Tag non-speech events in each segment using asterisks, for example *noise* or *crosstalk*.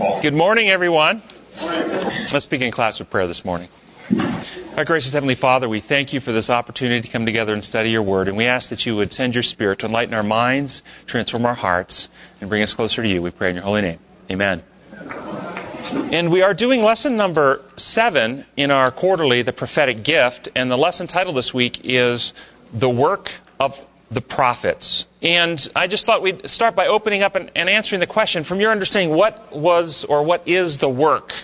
Good morning, everyone. Let's begin class with prayer this morning. Our gracious Heavenly Father, we thank you for this opportunity to come together and study your word, and we ask that you would send your Spirit to enlighten our minds, transform our hearts, and bring us closer to you. We pray in your holy name. Amen. And we are doing lesson number seven in our quarterly, The Prophetic Gift, and the lesson title this week is The Work of the Prophets. And I just thought we'd start by opening up and, and answering the question from your understanding what was or what is the work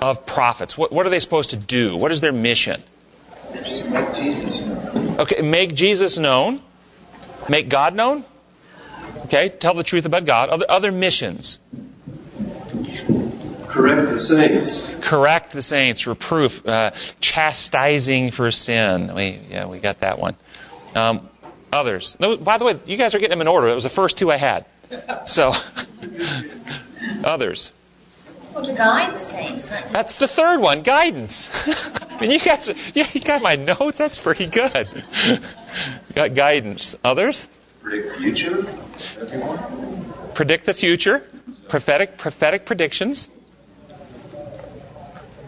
of prophets? What, what are they supposed to do? What is their mission? Make Jesus known. Okay, make Jesus known, make God known. Okay, tell the truth about God. Other, other missions. Correct the saints. Correct the saints, reproof, uh, chastising for sin. We, yeah, we got that one. Um, others. No, by the way, you guys are getting them in order. It was the first two I had. So, *laughs* others. Well, to guide the saints, not just That's the third one, guidance. I *laughs* mean, you guys, yeah, you got my notes. That's pretty good. *laughs* got guidance. Others? Predict future. Predict the future. Prophetic, prophetic predictions.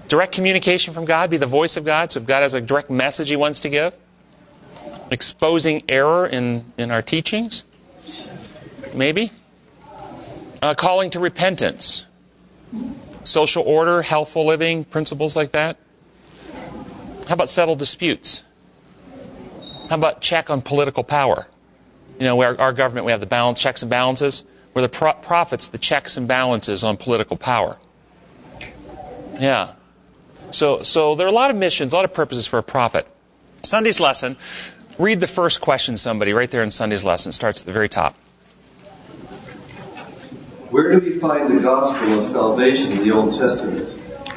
Direct communication from God. Be the voice of God. So if God has a direct message He wants to give. Exposing error in, in our teachings. Maybe. Uh, calling to repentance. Social order, healthful living, principles like that. How about settle disputes? How about check on political power? You know, where our government, we have the balance, checks and balances. Where the pro- prophets, the checks and balances on political power. Yeah. So, so there are a lot of missions, a lot of purposes for a prophet. Sunday's lesson, read the first question, somebody, right there in Sunday's lesson. It starts at the very top. Where do we find the gospel of salvation in the Old Testament?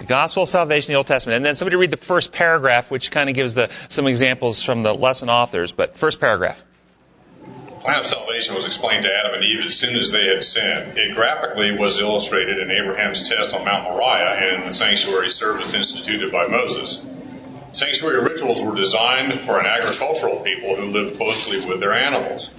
Gospel of salvation in the Old Testament. And then somebody read the first paragraph, which kind of gives the, some examples from the lesson authors. But first paragraph. The plan of salvation was explained to Adam and Eve as soon as they had sinned. It graphically was illustrated in Abraham's test on Mount Moriah and in the sanctuary service instituted by Moses. Sanctuary rituals were designed for an agricultural people who lived closely with their animals.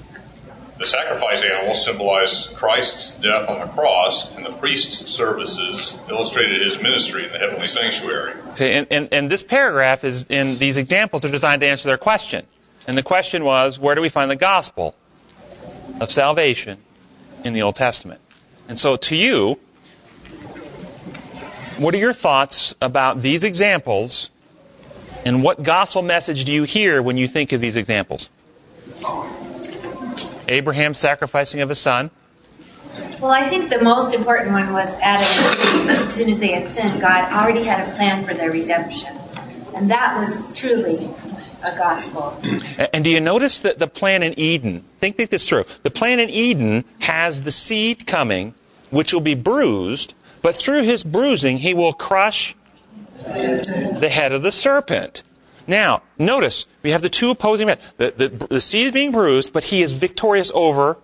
The sacrifice animals symbolized Christ's death on the cross, and the priest's services illustrated his ministry in the heavenly sanctuary. See, and, and, and this paragraph is, in these examples are designed to answer their question. And the question was, where do we find the gospel of salvation in the Old Testament? And so to you, what are your thoughts about these examples and what gospel message do you hear when you think of these examples? Abraham sacrificing of his son. Well, I think the most important one was Adam and Eve. As soon as they had sinned, God already had a plan for their redemption. And that was truly a gospel. And do you notice that the plan in Eden? Think, think this through. The plan in Eden has the seed coming, which will be bruised, but through his bruising, he will crush the head of the serpent. Now, notice we have the two opposing men. The, the, the seed is being bruised, but he is victorious over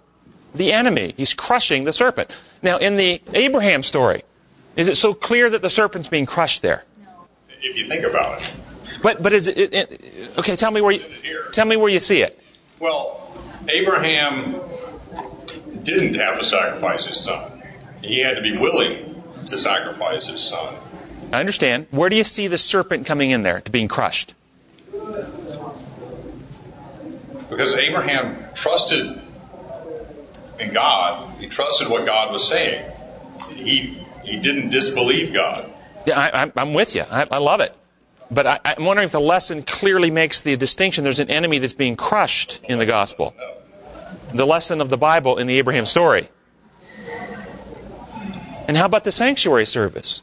the enemy. He's crushing the serpent. Now, in the Abraham story, is it so clear that the serpent's being crushed there? If you think about it. But but is it, it, it okay? Tell me where you tell me where you see it. Well, Abraham didn't have to sacrifice his son. He had to be willing to sacrifice his son. I understand. Where do you see the serpent coming in there to being crushed? Because Abraham trusted in God, he trusted what God was saying. He, he didn't disbelieve God. Yeah, I, I'm- I'm with you. I, I love it. But I, I'm wondering if the lesson clearly makes the distinction. There's an enemy that's being crushed in the gospel. The lesson of the Bible in the Abraham story. And how about the sanctuary service?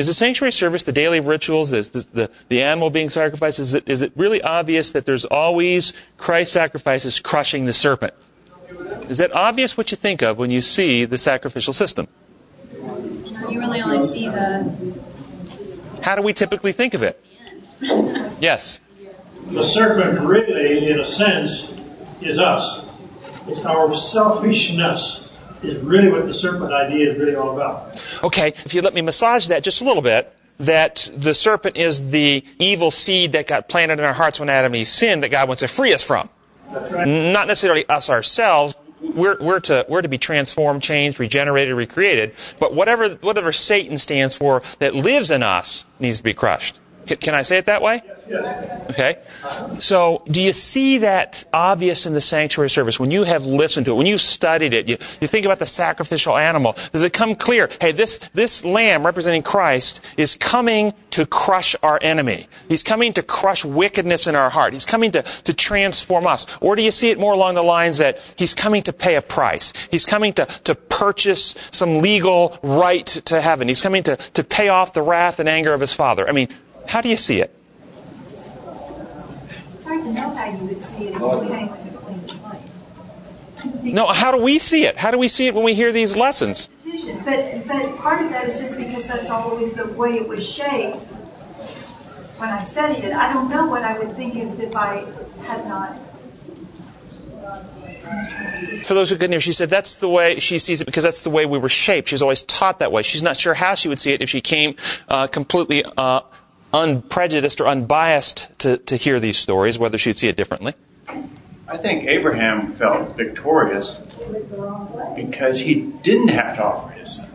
Is the sanctuary service, the daily rituals, the, the, the, the animal being sacrificed, is it, is it really obvious that there's always Christ sacrifices crushing the serpent? Is that obvious what you think of when you see the sacrificial system? You really only see the How do we typically think of it? Yes. The serpent really, in a sense, is us. It's our selfishness is really what the serpent idea is really all about. Okay, if you let me massage that just a little bit, that the serpent is the evil seed that got planted in our hearts when Adam and Eve sinned that God wants to free us from. N- Not necessarily us ourselves, we're, we're, to, we're to be transformed, changed, regenerated, recreated. But whatever, whatever Satan stands for that lives in us needs to be crushed. Can, can I say it that way? Okay. So, do you see that obvious in the sanctuary service when you have listened to it, when you've studied it, you, you think about the sacrificial animal? Does it come clear? Hey, this, this lamb representing Christ is coming to crush our enemy. He's coming to crush wickedness in our heart. He's coming to, to transform us. Or do you see it more along the lines that he's coming to pay a price? He's coming to, to purchase some legal right to heaven. He's coming to, to pay off the wrath and anger of his father. I mean, how do you see it? It's hard to know how you would see it if you came with a clean slate. No, how do we see it? How do we see it when we hear these lessons? But, but part of that is just because that's always the way it was shaped when I studied it. I don't know what I would think as if I had not. For those who couldn't hear, she said that's the way she sees it because that's the way we were shaped. She's always taught that way. She's not sure how she would see it if she came uh, completely uh, unprejudiced or unbiased to, to hear these stories, whether she'd see it differently. I think Abraham felt victorious because he didn't have to offer his son.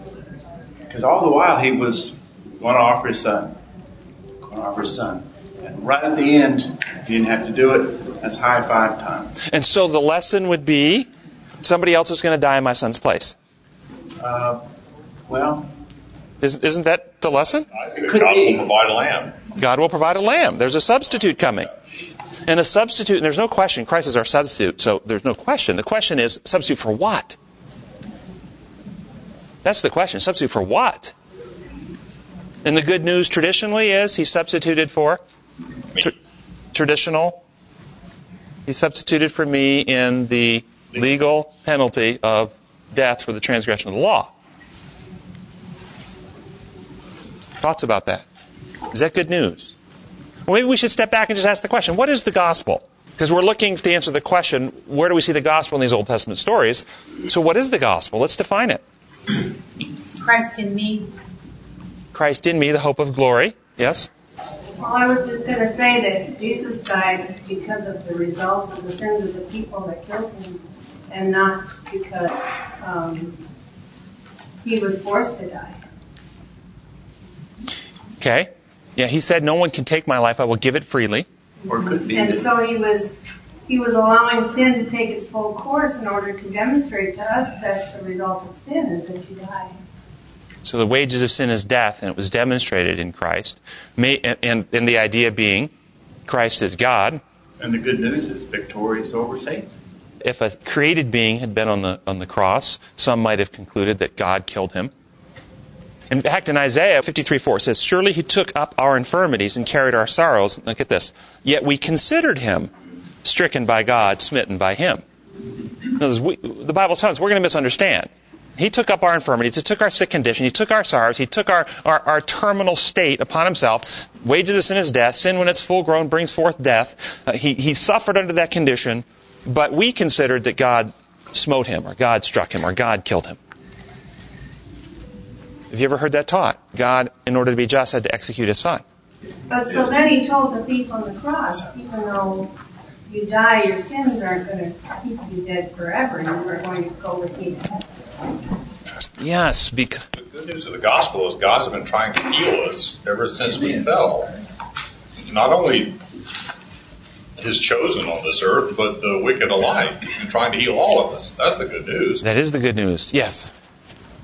Because all the while he was going to offer his son, going to offer his son. And right at the end, he didn't have to do it. That's high five time. And so the lesson would be somebody else is going to die in my son's place. Uh, well, Isn't, isn't that the lesson? I think Could God be. will provide a lamb. God will provide a lamb. There's a substitute coming. And a substitute, and there's no question, Christ is our substitute, so there's no question. The question is, substitute for what? That's the question. Substitute for what? And the good news traditionally is he substituted for tr- traditional. He substituted for me in the legal penalty of death for the transgression of the law. Thoughts about that? Is that good news? Well, maybe we should step back and just ask the question what is the gospel? Because we're looking to answer the question where do we see the gospel in these Old Testament stories? So, what is the gospel? Let's define it. It's Christ in me. Christ in me, the hope of glory. Yes? Well, I was just going to say that Jesus died because of the results of the sins of the people that killed him, and not because um, he was forced to die. Okay. Yeah, he said, No one can take my life, I will give it freely. or could be And that so he was he was allowing sin to take its full course in order to demonstrate to us that the result of sin is that you die. So, the wages of sin is death, and it was demonstrated in Christ. May, and, and the idea being, Christ is God. And the good news is victorious over Satan. If a created being had been on the, on the cross, some might have concluded that God killed him. In fact, in Isaiah 53 4, it says, Surely he took up our infirmities and carried our sorrows. Look at this. Yet we considered him stricken by God, smitten by him. Words, we, the Bible tells us we're going to misunderstand. He took up our infirmities. He took our sick condition. He took our sorrows. He took our, our, our terminal state upon himself. Wages of sin is death. Sin, when it's full grown, brings forth death. Uh, he, he suffered under that condition, but we considered that God smote him, or God struck him, or God killed him. Have you ever heard that taught? God, in order to be just, had to execute his son. But so then he told the thief on the cross, even though you die, your sins aren't going to keep you dead forever. You are going to go with me to heaven. Yes, because The good news of the gospel is God has been trying to heal us ever since we fell. Not only his chosen on this earth, but the wicked alike. He's been trying to heal all of us. That's the good news. that is the good news. Yes.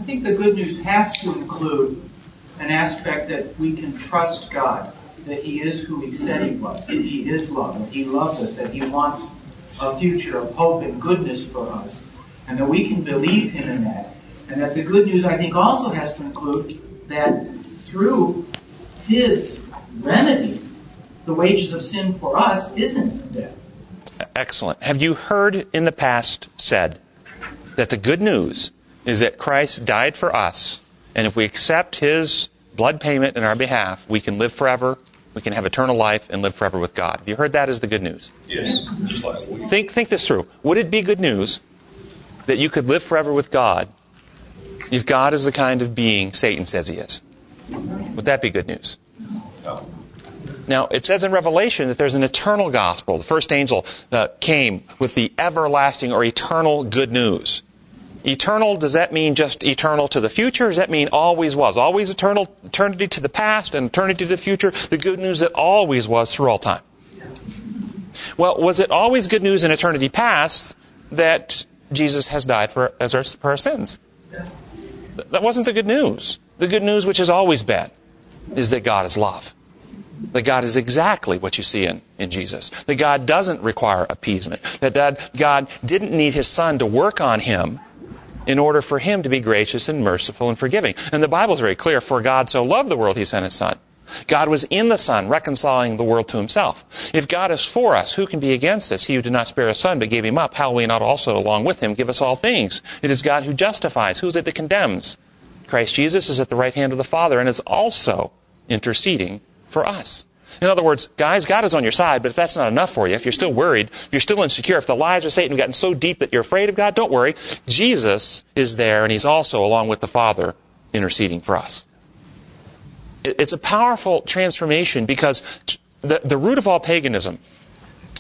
I think the good news has to include an aspect that we can trust God, that He is who He said He was, that He is love, that He loves us, that He wants a future of hope and goodness for us, and that we can believe Him in that. And that the good news, I think, also has to include that through His remedy, the wages of sin for us isn't death. Excellent. Have you heard in the past said that the good news is that Christ died for us, and if we accept his blood payment in our behalf, we can live forever, we can have eternal life, and live forever with God? Have you heard that as the good news? Yes, just last week. Think, think this through. Would it be good news that you could live forever with God if God is the kind of being Satan says he is? Would that be good news? No. Now, it says in Revelation that there's an eternal gospel. The first angel uh, came with the everlasting or eternal good news. Eternal, does that mean just eternal to the future? Does that mean always was? Always eternal, eternity to the past and eternity to the future? The good news that always was through all time. Well, was it always good news in eternity past that Jesus has died for, as our, for our sins? That wasn't the good news. The good news, which is always bad, is that God is love. That God is exactly what you see in, in Jesus. That God doesn't require appeasement. That God didn't need his son to work on him in order for him to be gracious and merciful and forgiving. And the Bible is very clear for God so loved the world, he sent his son. God was in the Son, reconciling the world to himself. If God is for us, who can be against us? He who did not spare his Son, but gave him up, how will he not also, along with him, give us all things? It is God who justifies. Who is it that condemns? Christ Jesus is at the right hand of the Father and is also interceding for us. In other words, guys, God is on your side, but if that's not enough for you, if you're still worried, if you're still insecure, if the lies of Satan have gotten so deep that you're afraid of God, don't worry. Jesus is there, and He's also, along with the Father, interceding for us. It's a powerful transformation because the, the root of all paganism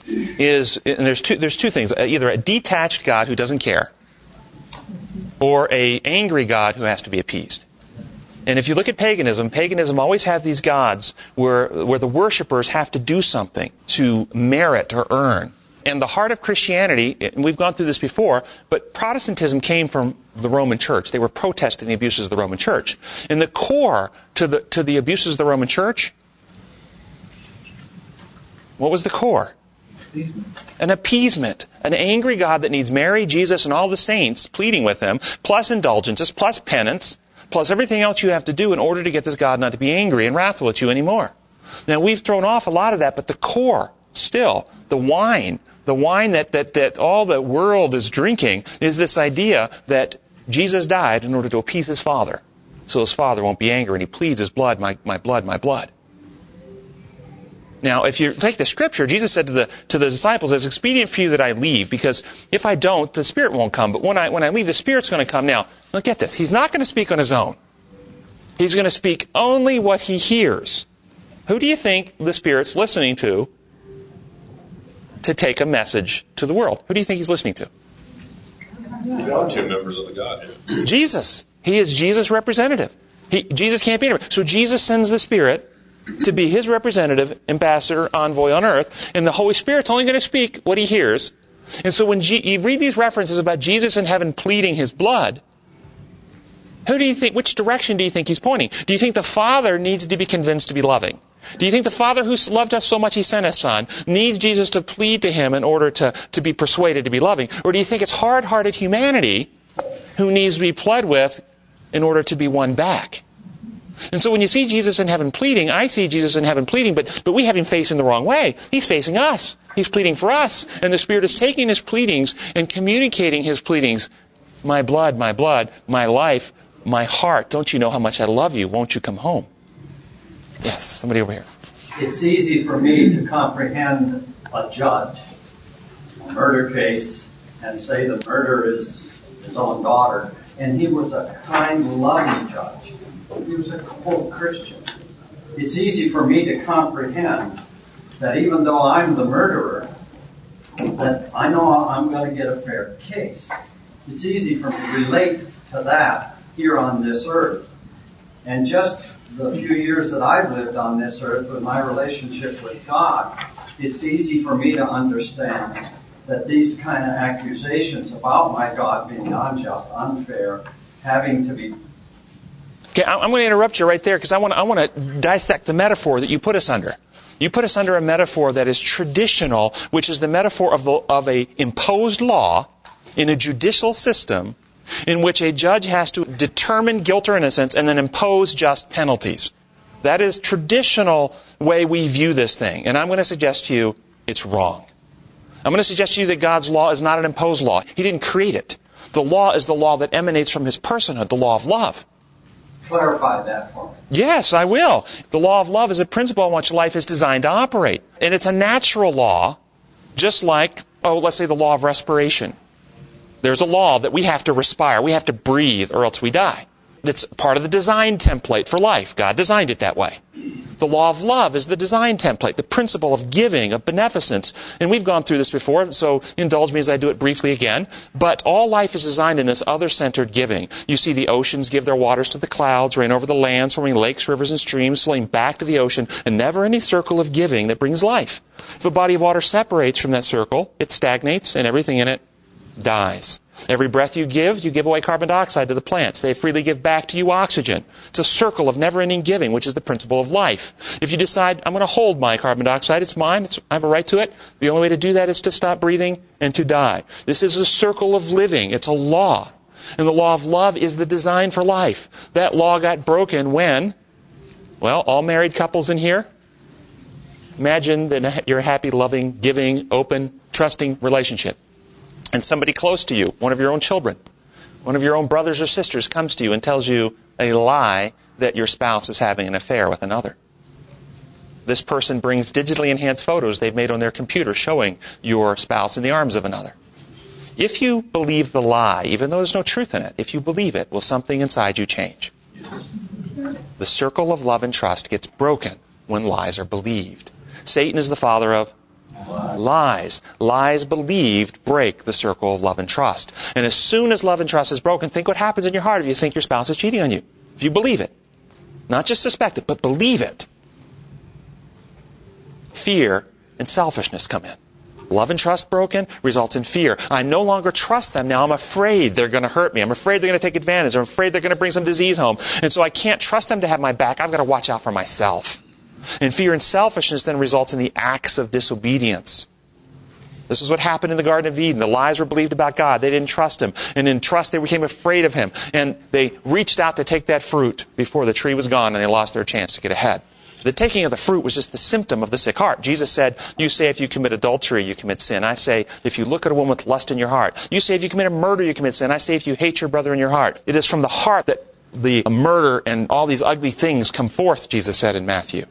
is, and there's two, there's two things, either a detached God who doesn't care, or a angry God who has to be appeased. And if you look at paganism, paganism always has these gods where, where the worshippers have to do something to merit or earn. And the heart of Christianity, and we've gone through this before, but Protestantism came from the Roman Church. They were protesting the abuses of the Roman Church. And the core to the, to the abuses of the Roman Church, what was the core? An appeasement. An angry God that needs Mary, Jesus, and all the saints pleading with him, plus indulgences, plus penance, plus everything else you have to do in order to get this God not to be angry and wrathful at you anymore. Now, we've thrown off a lot of that, but the core, still, the wine, the wine that, that, that all the world is drinking, is this idea that Jesus died in order to appease his Father. So his Father won't be angry, and he pleads his blood, my, my blood, my blood. Now, if you take the scripture, Jesus said to the, to the disciples, it's expedient for you that I leave, because if I don't, the Spirit won't come. But when I, when I leave, the Spirit's going to come. Now, look at this. He's not going to speak on his own. He's going to speak only what he hears. Who do you think the Spirit's listening to to take a message to the world? Who do you think he's listening to? Two members of the Godhead. Jesus. He is Jesus' representative. He, Jesus can't be anywhere. So Jesus sends the Spirit to be his representative, ambassador, envoy on earth, and the Holy Spirit's only going to speak what he hears. And so when G- you read these references about Jesus in heaven pleading his blood, who do you think, which direction do you think he's pointing? Do you think the Father needs to be convinced to be loving? Do you think the Father who loved us so much he sent his Son needs Jesus to plead to him in order to, to be persuaded to be loving? Or do you think it's hard hearted humanity who needs to be pled with in order to be won back? And so when you see Jesus in heaven pleading, I see Jesus in heaven pleading, but, but we have him facing the wrong way. He's facing us. He's pleading for us. And the Spirit is taking his pleadings and communicating his pleadings. My blood, my blood, my life, my heart. Don't you know how much I love you? Won't you come home? Yes, somebody over here. It's easy for me to comprehend a judge, a murder case, and say the murder is his own daughter. And he was a kind, loving judge. He was a quote Christian. It's easy for me to comprehend that even though I'm the murderer, that I know I'm going to get a fair case. It's easy for me to relate to that here on this earth. And just the few years that I've lived on this earth with my relationship with God, it's easy for me to understand that these kind of accusations about my God being unjust, unfair, having to be Okay, I'm going to interrupt you right there because I want, I want to dissect the metaphor that you put us under. You put us under a metaphor that is traditional, which is the metaphor of, the, of a imposed law in a judicial system in which a judge has to determine guilt or innocence and then impose just penalties. That is traditional way we view this thing. And I'm going to suggest to you it's wrong. I'm going to suggest to you that God's law is not an imposed law. He didn't create it. The law is the law that emanates from his personhood, the law of love. Clarify that for me. Yes, I will. The law of love is a principle on which life is designed to operate. And it's a natural law, just like, oh, let's say the law of respiration. There's a law that we have to respire, we have to breathe, or else we die. That's part of the design template for life. God designed it that way. The law of love is the design template, the principle of giving, of beneficence. And we've gone through this before, so indulge me as I do it briefly again. But all life is designed in this other centered giving. You see the oceans give their waters to the clouds, rain over the lands, forming lakes, rivers, and streams, flowing back to the ocean, and never any circle of giving that brings life. If a body of water separates from that circle, it stagnates, and everything in it dies. Every breath you give, you give away carbon dioxide to the plants. They freely give back to you oxygen. It's a circle of never ending giving, which is the principle of life. If you decide, I'm going to hold my carbon dioxide, it's mine, it's, I have a right to it, the only way to do that is to stop breathing and to die. This is a circle of living. It's a law. And the law of love is the design for life. That law got broken when, well, all married couples in here, imagine that you're a happy, loving, giving, open, trusting relationship and somebody close to you, one of your own children, one of your own brothers or sisters comes to you and tells you a lie that your spouse is having an affair with another. This person brings digitally enhanced photos they've made on their computer showing your spouse in the arms of another. If you believe the lie, even though there's no truth in it, if you believe it, will something inside you change? The circle of love and trust gets broken when lies are believed. Satan is the father of Lies. Lies believed break the circle of love and trust. And as soon as love and trust is broken, think what happens in your heart if you think your spouse is cheating on you. If you believe it. Not just suspect it, but believe it. Fear and selfishness come in. Love and trust broken results in fear. I no longer trust them. Now I'm afraid they're going to hurt me. I'm afraid they're going to take advantage. I'm afraid they're going to bring some disease home. And so I can't trust them to have my back. I've got to watch out for myself. And fear and selfishness then results in the acts of disobedience. This is what happened in the Garden of Eden. The lies were believed about God. They didn't trust Him. And in trust, they became afraid of Him. And they reached out to take that fruit before the tree was gone and they lost their chance to get ahead. The taking of the fruit was just the symptom of the sick heart. Jesus said, You say if you commit adultery, you commit sin. I say, if you look at a woman with lust in your heart. You say if you commit a murder, you commit sin. I say if you hate your brother in your heart. It is from the heart that the murder and all these ugly things come forth, Jesus said in Matthew.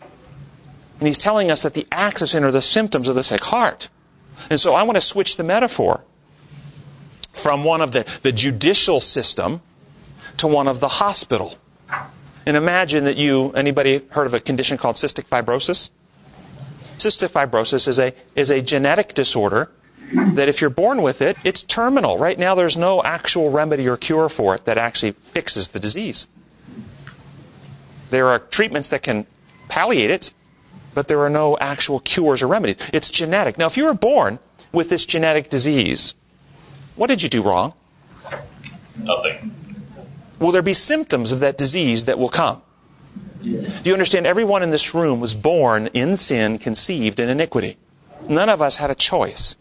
And he's telling us that the sin are the symptoms of the sick heart. And so I want to switch the metaphor from one of the, the judicial system to one of the hospital. And imagine that you, anybody heard of a condition called cystic fibrosis? Cystic fibrosis is a, is a genetic disorder that if you're born with it, it's terminal. Right now, there's no actual remedy or cure for it that actually fixes the disease. There are treatments that can palliate it, but there are no actual cures or remedies. It's genetic. Now, if you were born with this genetic disease, what did you do wrong? Nothing. Will there be symptoms of that disease that will come? Do you understand? Everyone in this room was born in sin, conceived in iniquity. None of us had a choice.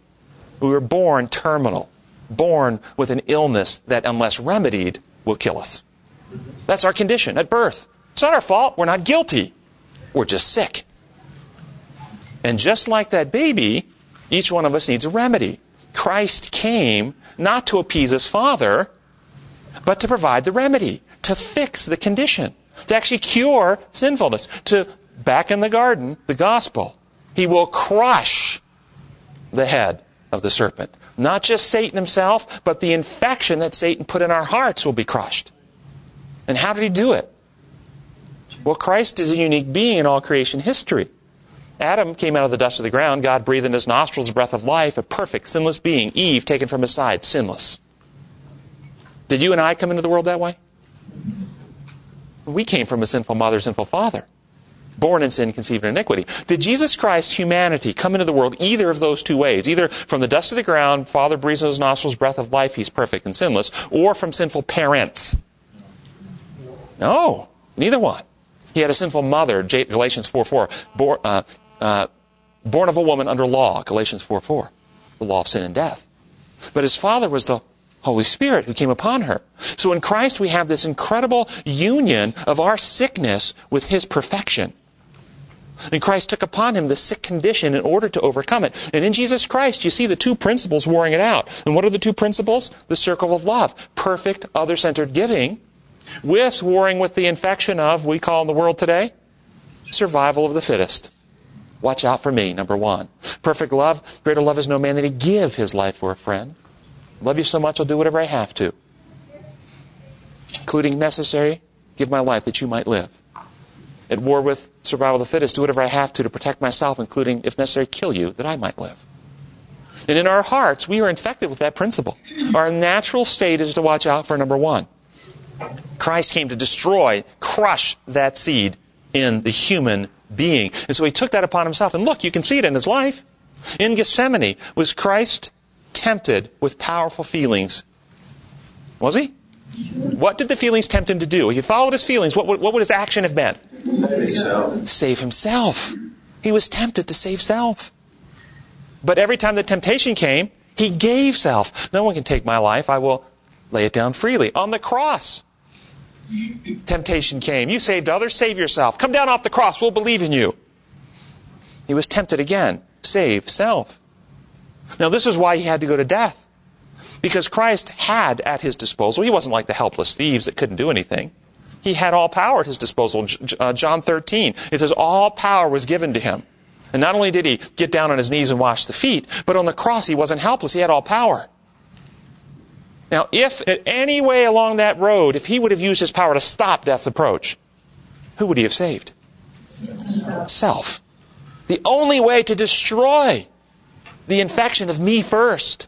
We were born terminal, born with an illness that, unless remedied, will kill us. That's our condition at birth. It's not our fault. We're not guilty. We're just sick. And just like that baby, each one of us needs a remedy. Christ came not to appease his Father, but to provide the remedy, to fix the condition, to actually cure sinfulness, to, back in the garden, the gospel. He will crush the head of the serpent. Not just Satan himself, but the infection that Satan put in our hearts will be crushed. And how did he do it? Well, Christ is a unique being in all creation history. Adam came out of the dust of the ground. God breathed in his nostrils a breath of life, a perfect, sinless being. Eve, taken from his side, sinless. Did you and I come into the world that way? We came from a sinful mother, sinful father. Born in sin, conceived in iniquity. Did Jesus Christ, humanity, come into the world either of those two ways? Either from the dust of the ground, Father breathes in his nostrils breath of life, he's perfect and sinless, or from sinful parents? No, neither one. He had a sinful mother, Galatians 4 4, born, uh, uh, born of a woman under law, Galatians 4 4, the law of sin and death. But his father was the Holy Spirit who came upon her. So in Christ we have this incredible union of our sickness with his perfection. And Christ took upon him the sick condition in order to overcome it. And in Jesus Christ, you see the two principles warring it out. And what are the two principles? The circle of love. Perfect, other centered giving, with warring with the infection of, we call in the world today, survival of the fittest. Watch out for me, number one. Perfect love, greater love is no man than to give his life for a friend. Love you so much, I'll do whatever I have to, including necessary, give my life that you might live. at war with survival of the fittest, do whatever I have to to protect myself, including, if necessary, kill you, that I might live. And in our hearts, we are infected with that principle. Our natural state is to watch out for number one. Christ came to destroy, crush that seed in the human being. And so he took that upon himself. And look, you can see it in his life. In Gethsemane, was Christ tempted with powerful feelings? Was he? What did the feelings tempt him to do? If he followed his feelings, what would, what would his action have been? Save himself. Save himself. He was tempted to save self. But every time the temptation came, he gave self. No one can take my life. I will lay it down freely. On the cross, temptation came. You saved others, save yourself. Come down off the cross. We'll believe in you. He was tempted again. Save self. Now, this is why he had to go to death. Because Christ had at his disposal, he wasn't like the helpless thieves that couldn't do anything. He had all power at his disposal. Uh, John 13, it says, all power was given to him. And not only did he get down on his knees and wash the feet, but on the cross he wasn't helpless. He had all power. Now, if at any way along that road, if he would have used his power to stop death's approach, who would he have saved? Self. The only way to destroy the infection of me first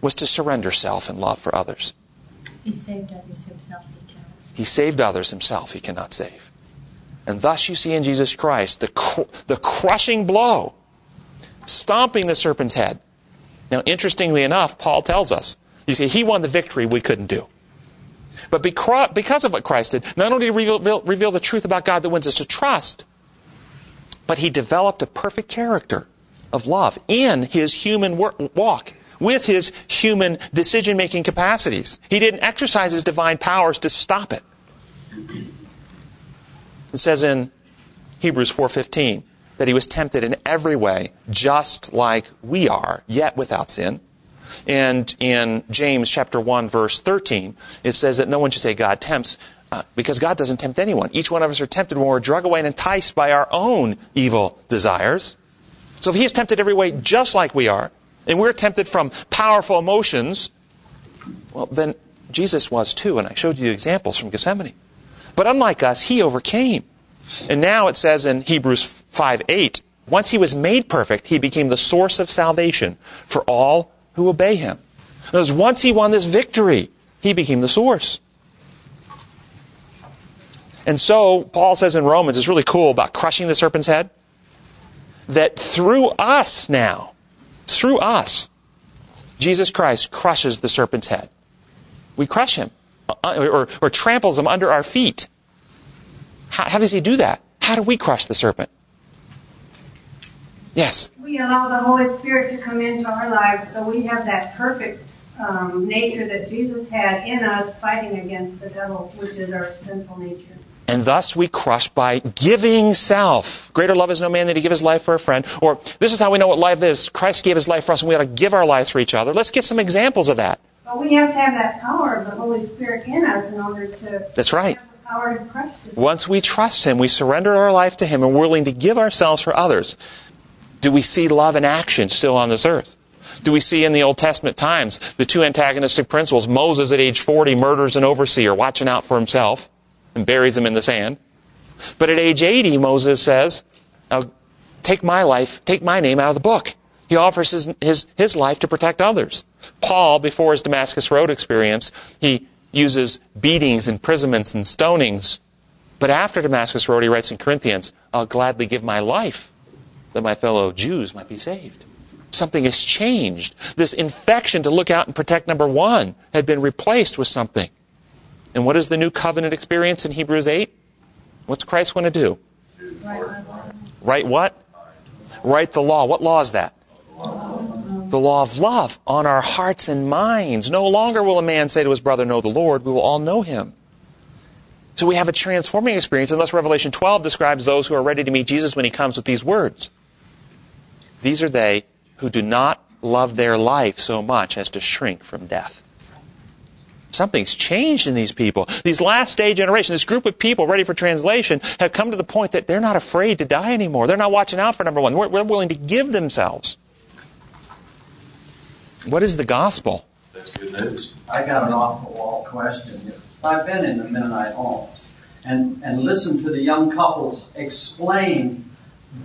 was to surrender self in love for others. He saved others himself, he cannot save. He saved others himself, he cannot save. And thus you see in Jesus Christ the, cr- the crushing blow, stomping the serpent's head. Now, interestingly enough, Paul tells us, you see, he won the victory we couldn't do. But because of what Christ did, not only did he reveal, reveal the truth about God that wins us to trust, but he developed a perfect character of love in his human walk with his human decision making capacities. He didn't exercise his divine powers to stop it. It says in Hebrews 4:15 that he was tempted in every way just like we are, yet without sin. And in James chapter 1 verse 13, it says that no one should say God tempts uh, because God doesn't tempt anyone. Each one of us are tempted when we're drug away and enticed by our own evil desires. So if he is tempted every way just like we are, and we're tempted from powerful emotions, well, then Jesus was too, and I showed you examples from Gethsemane. But unlike us, he overcame. And now it says in Hebrews 5 8, once he was made perfect, he became the source of salvation for all who obey him. Because once he won this victory, he became the source. And so, Paul says in Romans, it's really cool about crushing the serpent's head, that through us now, through us, Jesus Christ crushes the serpent's head. We crush him or, or, or tramples him under our feet. How, how does he do that? How do we crush the serpent? Yes? We allow the Holy Spirit to come into our lives so we have that perfect um, nature that Jesus had in us fighting against the devil, which is our sinful nature. And thus we crush by giving self. Greater love is no man than to give his life for a friend. Or this is how we know what life is. Christ gave his life for us and we ought to give our lives for each other. Let's get some examples of that. But we have to have that power of the Holy Spirit in us in order to That's right. power to crush. Once we trust him, we surrender our life to him and we're willing to give ourselves for others. Do we see love in action still on this earth? Do we see in the Old Testament times the two antagonistic principles? Moses at age 40 murders an overseer, watching out for himself, and buries him in the sand. But at age 80, Moses says, take my life, take my name out of the book. He offers his, his, his life to protect others. Paul, before his Damascus Road experience, he uses beatings, imprisonments, and stonings. But after Damascus Road, he writes in Corinthians, I'll gladly give my life that my fellow Jews might be saved. Something has changed. This infection to look out and protect number one had been replaced with something. And what is the new covenant experience in Hebrews 8? What's Christ going to do? Write what? Write the law. What law is that? The law of love on our hearts and minds. No longer will a man say to his brother, Know the Lord. We will all know him. So we have a transforming experience, and thus Revelation 12 describes those who are ready to meet Jesus when he comes with these words. These are they who do not love their life so much as to shrink from death. Something's changed in these people. These last day generations, this group of people ready for translation, have come to the point that they're not afraid to die anymore. They're not watching out for number one. We're, willing to give themselves. What is the gospel? That's good news. I got an off the wall question. I've been in the Mennonite homes, and, and listen to the young couples explain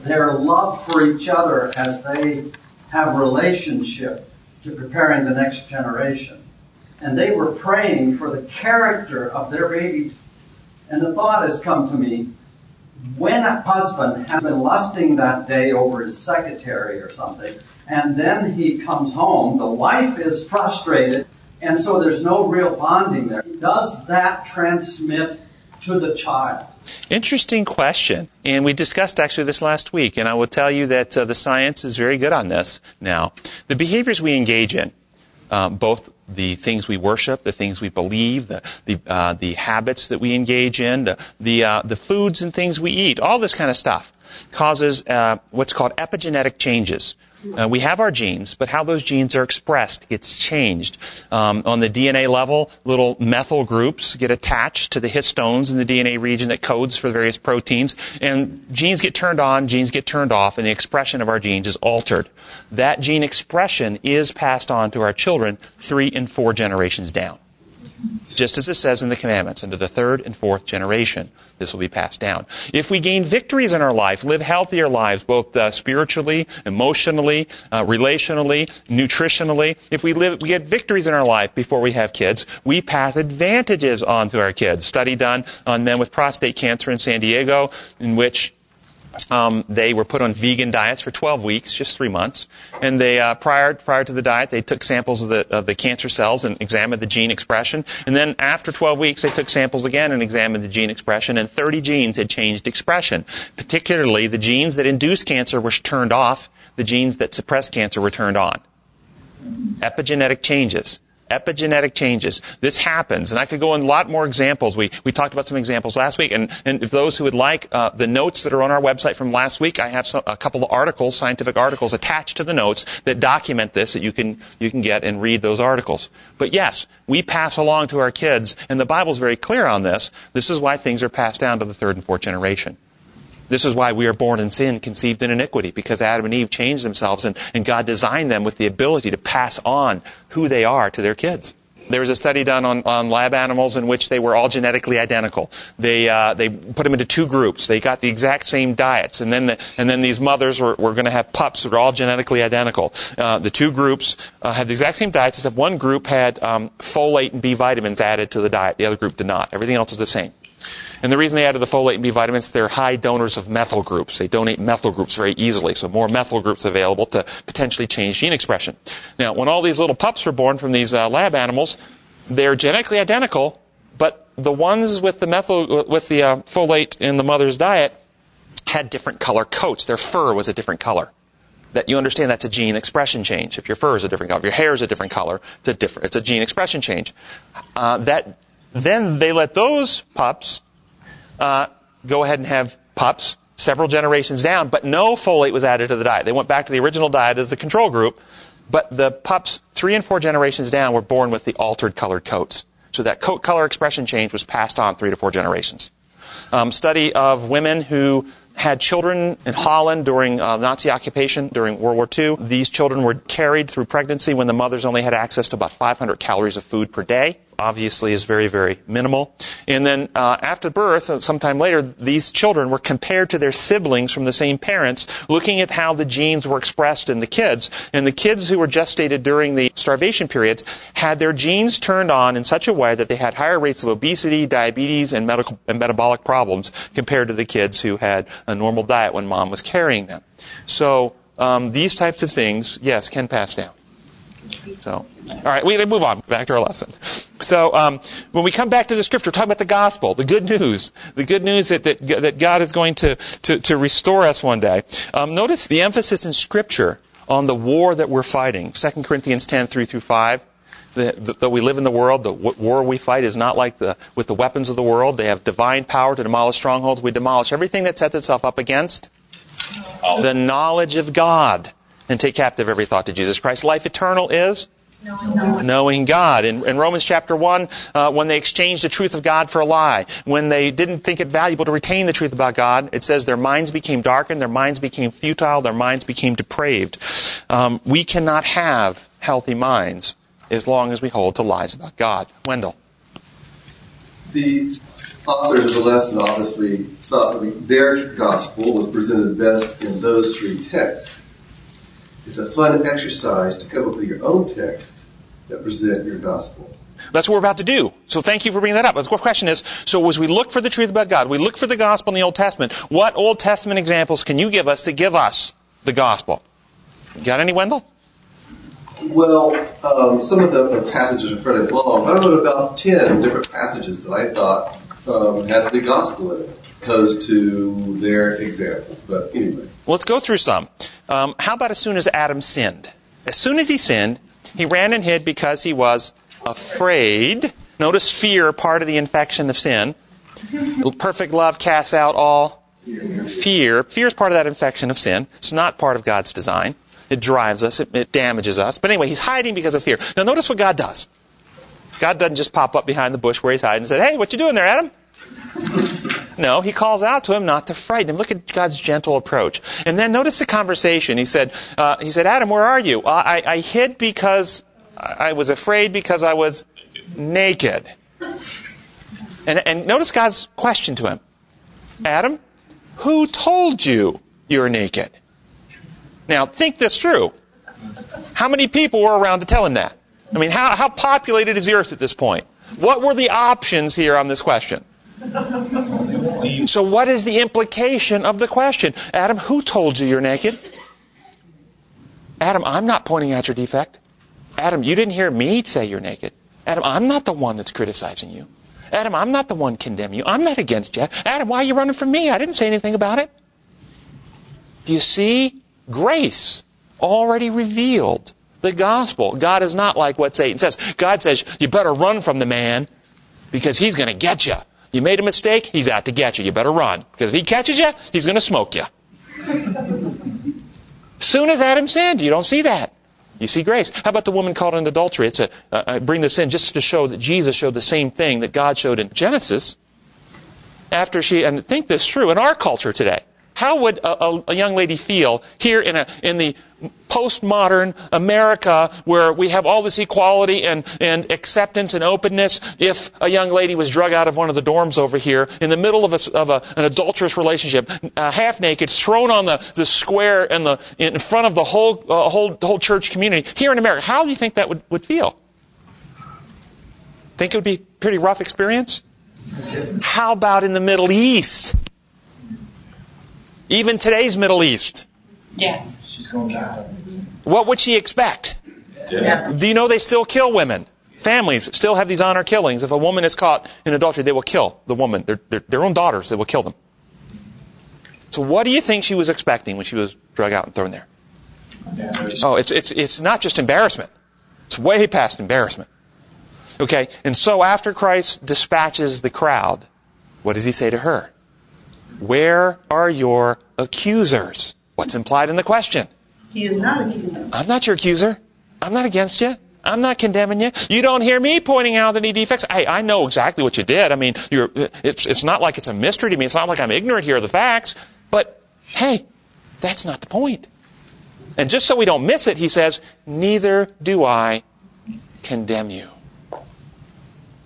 their love for each other as they have relationship to preparing the next generation. And they were praying for the character of their baby. And the thought has come to me, when a husband has been lusting that day over his secretary or something, and then he comes home, the wife is frustrated, and so there's no real bonding there. Does that transmit to the child? Interesting question. And we discussed actually this last week, and I will tell you that uh, the science is very good on this now. The behaviors we engage in, um, both the things we worship, the things we believe, the the, uh, the habits that we engage in, the the uh, the foods and things we eat, all this kind of stuff causes uh, what's called epigenetic changes. Uh, we have our genes, but how those genes are expressed gets changed. Um, on the DNA level, little methyl groups get attached to the histones in the DNA region that codes for the various proteins, and genes get turned on, genes get turned off, and the expression of our genes is altered. That gene expression is passed on to our children three and four generations down just as it says in the commandments, into the third and fourth generation. This will be passed down. If we gain victories in our life, live healthier lives, both uh, spiritually, emotionally, uh, relationally, nutritionally, if we live, we get victories in our life before we have kids, we pass advantages on to our kids. Study done on men with prostate cancer in San Diego, in which um, they were put on vegan diets for 12 weeks, just three months. And they, uh, prior, prior to the diet, they took samples of the, of the cancer cells and examined the gene expression. And then after 12 weeks, they took samples again and examined the gene expression. And 30 genes had changed expression. Particularly, the genes that induce cancer were turned off. The genes that suppress cancer were turned on. Epigenetic changes epigenetic changes. This happens, and I could go in a lot more examples. We, we talked about some examples last week, and, and if those who would like uh, the notes that are on our website from last week, I have some, a couple of articles, scientific articles attached to the notes that document this that you can, you can get and read those articles. But yes, we pass along to our kids, and the Bible's very clear on this. This is why things are passed down to the third and fourth generation. This is why we are born in sin, conceived in iniquity, because Adam and Eve changed themselves and, and God designed them with the ability to pass on who they are to their kids. There was a study done on, on lab animals in which they were all genetically identical. They, uh, they put them into two groups. They got the exact same diets. And then, the, and then these mothers were, were going to have pups that are all genetically identical. Uh, the two groups uh, had the exact same diets, except one group had um, folate and B vitamins added to the diet. The other group did not. Everything else is the same. And the reason they added the folate and B vitamins, they're high donors of methyl groups. They donate methyl groups very easily, so more methyl groups available to potentially change gene expression. Now, when all these little pups were born from these uh, lab animals, they're genetically identical, but the ones with the methyl, with the uh, folate in the mother's diet had different color coats. Their fur was a different color. That you understand that's a gene expression change. If your fur is a different color, if your hair is a different color, it's a different, it's a gene expression change. Uh, that then they let those pups uh, go ahead and have pups several generations down, but no folate was added to the diet. They went back to the original diet as the control group, but the pups three and four generations down were born with the altered colored coats. So that coat color expression change was passed on three to four generations. Um, study of women who had children in Holland during uh, Nazi occupation during World War II. These children were carried through pregnancy when the mothers only had access to about 500 calories of food per day obviously is very, very minimal. And then uh, after birth, uh, sometime later, these children were compared to their siblings from the same parents, looking at how the genes were expressed in the kids. And the kids who were gestated during the starvation periods had their genes turned on in such a way that they had higher rates of obesity, diabetes, and, medical, and metabolic problems compared to the kids who had a normal diet when mom was carrying them. So um, these types of things, yes, can pass down. So, all right, we move on back to our lesson. So, um, when we come back to the scripture, talk about the gospel, the good news, the good news that, that, that God is going to, to, to restore us one day. Um, notice the emphasis in scripture on the war that we're fighting. 2 Corinthians 10, 3 through 5. That we live in the world, the war we fight is not like the, with the weapons of the world. They have divine power to demolish strongholds. We demolish everything that sets itself up against the knowledge of God and take captive every thought to Jesus Christ. Life eternal is Knowing, Knowing God. In, in, Romans chapter 1, uh, when they exchanged the truth of God for a lie, when they didn't think it valuable to retain the truth about God, it says their minds became darkened, their minds became futile, their minds became depraved. Um, we cannot have healthy minds as long as we hold to lies about God. Wendell. The authors of the lesson obviously thought that their gospel was presented best in those three texts. It's a fun exercise to come up with your own text that present your gospel. That's what we're about to do. So thank you for bringing that up. The question is, so as we look for the truth about God, we look for the gospel in the Old Testament, what Old Testament examples can you give us to give us the gospel? Got any, Wendell? Well, um, some of the, the, passages are fairly long. I wrote about 10 different passages that I thought um, had the gospel in it, opposed to their examples. But anyway. Let's go through some. Um, how about as soon as Adam sinned? As soon as he sinned, he ran and hid because he was afraid. Notice fear, part of the infection of sin. Perfect love casts out all fear. Fear is part of that infection of sin. It's not part of God's design. It drives us, it, it damages us. But anyway, he's hiding because of fear. Now, notice what God does. God doesn't just pop up behind the bush where he's hiding and say, Hey, what you doing there, Adam? No, he calls out to him not to frighten him. Look at God's gentle approach. And then notice the conversation. He said, uh, he said, Adam, where are you? Uh, I, I hid because I was afraid because I was naked. And, and notice God's question to him. Adam, who told you you're naked? Now, think this through. How many people were around to tell him that? I mean, how, how populated is the earth at this point? What were the options here on this question? So, what is the implication of the question? Adam, who told you you're naked? Adam, I'm not pointing out your defect. Adam, you didn't hear me say you're naked. Adam, I'm not the one that's criticizing you. Adam, I'm not the one condemning you. I'm not against you. Adam, why are you running from me? I didn't say anything about it. Do you see? Grace already revealed the gospel. God is not like what Satan says. God says, you better run from the man because he's going to get you. You made a mistake, he's out to get you. You better run. Because if he catches you, he's going to smoke you. Soon as Adam sinned, you don't see that. You see grace. How about the woman caught in adultery? It's a, uh, I bring this in just to show that Jesus showed the same thing that God showed in Genesis. After she, and think this through in our culture today. How would a, a, a, young lady feel here in, a, in the postmodern America where we have all this equality and, and acceptance and openness if a young lady was drug out of one of the dorms over here in the middle of, a, of an adulterous relationship, uh, half naked, thrown on the, the square and the, in front of the whole, uh, whole, whole church community here in America? How do you think that would, would feel? Think it would be a pretty rough experience? How about in the Middle East? Even today's Middle East. Yes. She's going down. What would she expect? Yeah. Do you know they still kill women? Families still have these honor killings. If a woman is caught in adultery, they will kill the woman. Their, their, their own daughters, they will kill them. So what do you think she was expecting when she was drug out and thrown there? Oh, it's, it's, it's not just embarrassment. It's way past embarrassment. Okay, and so after Christ dispatches the crowd, what does he say to her? Where are your accusers? What's implied in the question? He is not accuser. I'm not your accuser. I'm not against you. I'm not condemning you. You don't hear me pointing out any defects. Hey, I know exactly what you did. I mean, it's, it's not like it's a mystery to me. It's not like I'm ignorant here of the facts. But hey, that's not the point. And just so we don't miss it, he says, Neither do I condemn you.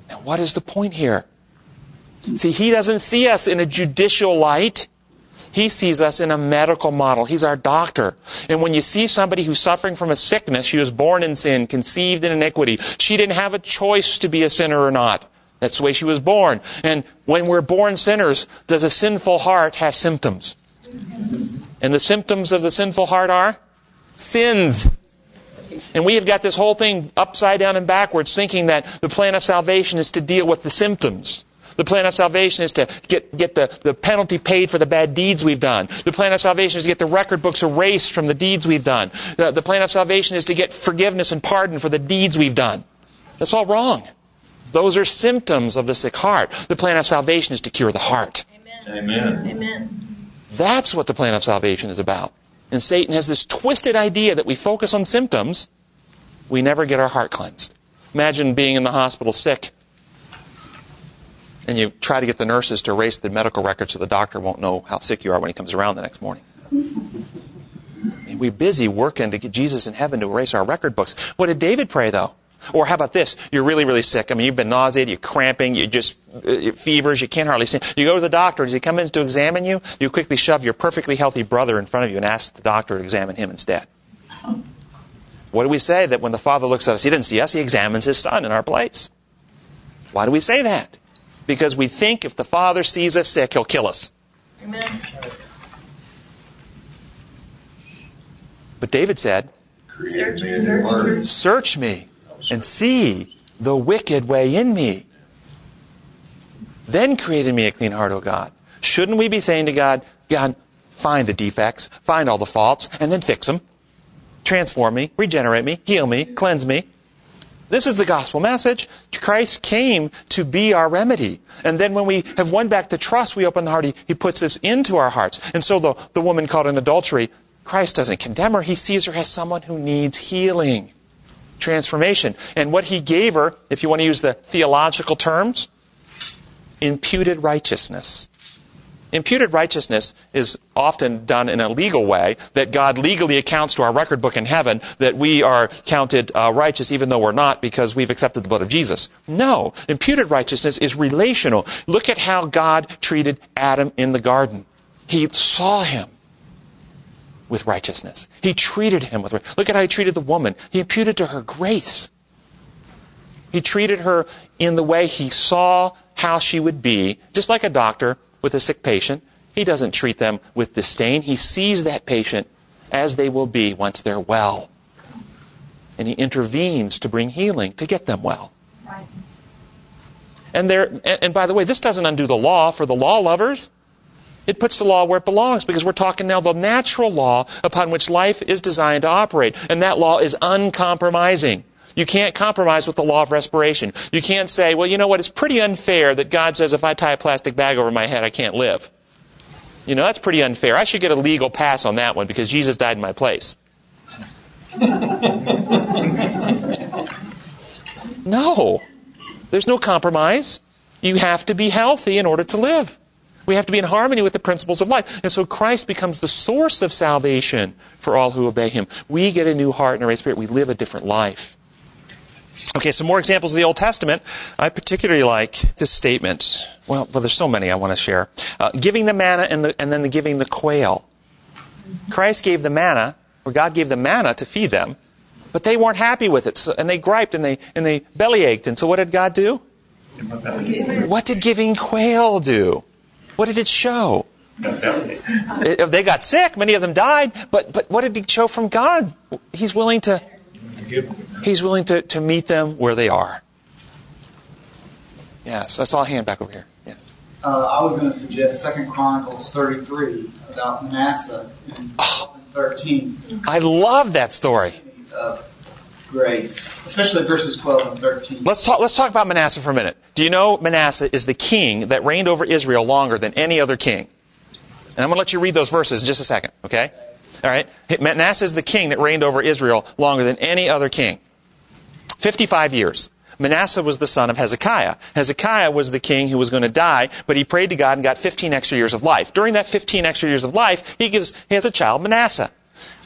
Now, what is the point here? See, he doesn't see us in a judicial light. He sees us in a medical model. He's our doctor. And when you see somebody who's suffering from a sickness, she was born in sin, conceived in iniquity. She didn't have a choice to be a sinner or not. That's the way she was born. And when we're born sinners, does a sinful heart have symptoms? And the symptoms of the sinful heart are sins. And we have got this whole thing upside down and backwards, thinking that the plan of salvation is to deal with the symptoms. The plan of salvation is to get, get the, the penalty paid for the bad deeds we've done. The plan of salvation is to get the record books erased from the deeds we've done. The, the plan of salvation is to get forgiveness and pardon for the deeds we've done. That's all wrong. Those are symptoms of the sick heart. The plan of salvation is to cure the heart. Amen. Amen. That's what the plan of salvation is about. And Satan has this twisted idea that we focus on symptoms, we never get our heart cleansed. Imagine being in the hospital sick and you try to get the nurses to erase the medical records so the doctor won't know how sick you are when he comes around the next morning. We're busy working to get Jesus in heaven to erase our record books. What did David pray, though? Or how about this? You're really, really sick. I mean, you've been nauseated, you're cramping, you just uh, fevers, you can't hardly stand. You go to the doctor. Does he come in to examine you? You quickly shove your perfectly healthy brother in front of you and ask the doctor to examine him instead. What do we say that when the Father looks at us, he didn't see us, he examines his Son in our place? Why do we say that? Because we think if the Father sees us sick, he'll kill us. Amen. But David said, Search me, search me. And see the wicked way in me. Then create in me a clean heart, O God. Shouldn't we be saying to God, God, find the defects, find all the faults, and then fix them? Transform me, regenerate me, heal me, cleanse me. This is the gospel message. Christ came to be our remedy. And then when we have won back the trust, we open the heart. He, he puts this into our hearts. And so the, the woman caught in adultery, Christ doesn't condemn her. He sees her as someone who needs healing, transformation. And what he gave her, if you want to use the theological terms, imputed righteousness. Imputed righteousness is often done in a legal way, that God legally accounts to our record book in heaven that we are counted uh, righteous even though we're not because we've accepted the blood of Jesus. No. Imputed righteousness is relational. Look at how God treated Adam in the garden. He saw him with righteousness. He treated him with Look at how he treated the woman. He imputed to her grace. He treated her in the way he saw how she would be, just like a doctor with a sick patient. He doesn't treat them with disdain. He sees that patient as they will be once they're well. And he intervenes to bring healing to get them well. And there and, by the way, this doesn't undo the law for the law lovers. It puts the law where it belongs because we're talking now the natural law upon which life is designed to operate. And that law is uncompromising. You can't compromise with the law of respiration. You can't say, well, you know what, it's pretty unfair that God says if I tie a plastic bag over my head, I can't live. You know, that's pretty unfair. I should get a legal pass on that one because Jesus died in my place. *laughs* no. There's no compromise. You have to be healthy in order to live. We have to be in harmony with the principles of life. And so Christ becomes the source of salvation for all who obey him. We get a new heart and a right spirit. We live a different life. Okay, some more examples of the Old Testament. I particularly like this statement. Well, well there's so many I want to share. Uh, giving the manna and, the, and then the giving the quail. Christ gave the manna, or God gave the manna to feed them, but they weren't happy with it, so, and they griped and they and they belly ached. And so, what did God do? What did giving quail do? What did it show? It, they got sick. Many of them died. But but what did he show from God? He's willing to He's willing to, to meet them where they are. Yes, I saw a hand back over here. Yes. Uh, I was going to suggest Second Chronicles 33 about Manasseh in oh, 13. I love that story. Uh, grace, especially verses 12 and 13. Let's talk, let's talk about Manasseh for a minute. Do you know Manasseh is the king that reigned over Israel longer than any other king? And I'm going to let you read those verses in just a second, okay? All right? Manasseh is the king that reigned over Israel longer than any other king. 55 years. Manasseh was the son of Hezekiah. Hezekiah was the king who was going to die, but he prayed to God and got 15 extra years of life. During that 15 extra years of life, he gives, he has a child, Manasseh.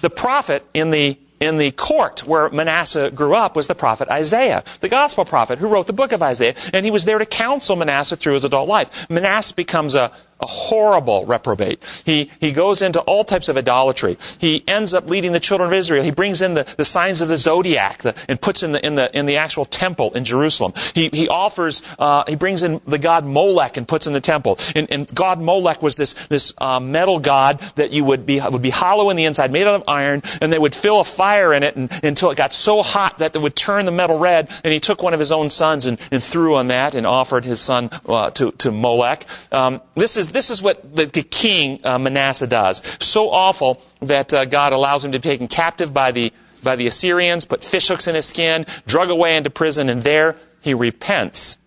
The prophet in the in the court where Manasseh grew up was the prophet Isaiah, the gospel prophet who wrote the book of Isaiah, and he was there to counsel Manasseh through his adult life. Manasseh becomes a, a horrible reprobate. He, he goes into all types of idolatry. He ends up leading the children of Israel. He brings in the, the signs of the zodiac the, and puts in the, in, the, in the actual temple in Jerusalem. He, he offers, uh, he brings in the god Molech and puts in the temple. And, and God Molech was this, this uh, metal god that you would be, would be hollow in the inside, made out of iron, and they would fill a fire in it and, until it got so hot that it would turn the metal red. And he took one of his own sons and, and threw on that and offered his son uh, to, to Molech. Um, this is this is what the, the king uh, Manasseh does. So awful that uh, God allows him to be taken captive by the by the Assyrians, put fish hooks in his skin, drug away into prison, and there he repents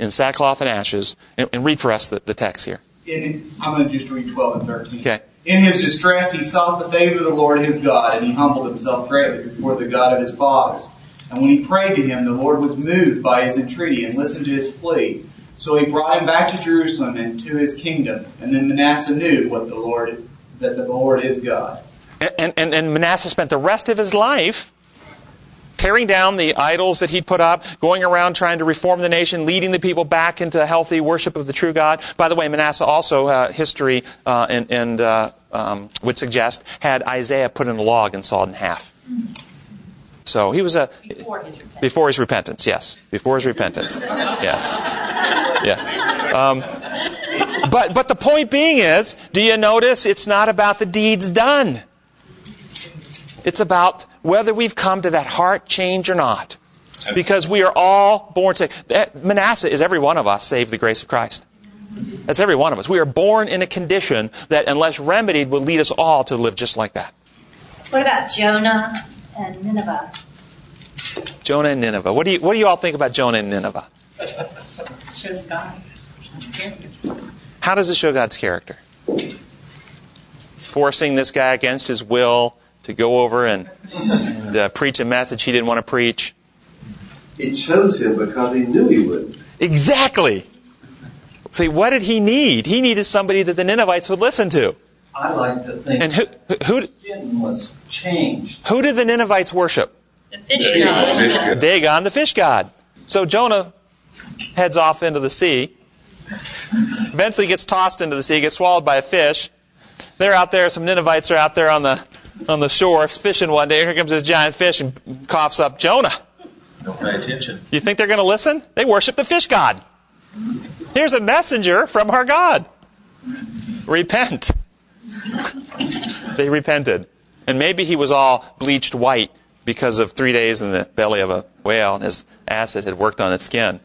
in sackcloth and ashes. And, and read for us the, the text here. In, I'm going to just read 12 and 13. Okay. In his distress, he sought the favor of the Lord his God, and he humbled himself greatly before the God of his fathers. And when he prayed to him, the Lord was moved by his entreaty and listened to his plea. So he brought him back to Jerusalem and to his kingdom. And then Manasseh knew what the Lord that the Lord is God. And, and, and Manasseh spent the rest of his life tearing down the idols that he'd put up, going around trying to reform the nation, leading the people back into the healthy worship of the true God. By the way, Manasseh also, uh, history uh, and, and uh, um, would suggest, had Isaiah put in a log and sawed in half. So he was a Before his repentance. before his repentance. Yes, before his repentance. Yes, yeah. Um, but but the point being is, do you notice it's not about the deeds done. It's about whether we've come to that heart change or not. Because we are all born to. Manasseh is every one of us, save the grace of Christ. That's every one of us. We are born in a condition that, unless remedied, will lead us all to live just like that. What about Jonah and Nineveh? Jonah and Nineveh. What do you What do you all think about Jonah and Nineveh? Shows God. Character. How does it show God's character? Forcing this guy against his will to go over and, and uh, preach a message he didn't want to preach. It chose him because he knew he wouldn't. Exactly. See, what did he need? He needed somebody that the Ninevites would listen to. I like to think And who, who, sin was changed. who did the Ninevites worship? The fish god. Dagon, the fish god. So Jonah heads off into the sea. Eventually gets tossed into the sea, gets swallowed by a fish. They're out there, some Ninevites are out there on the, on the shore fishing one day. Here comes this giant fish and coughs up Jonah. Don't pay attention. You think they're going to listen? They worship the fish god. Here's a messenger from our God. Repent. They repented. And maybe he was all bleached white because of three days in the belly of a whale and his acid had worked on its skin.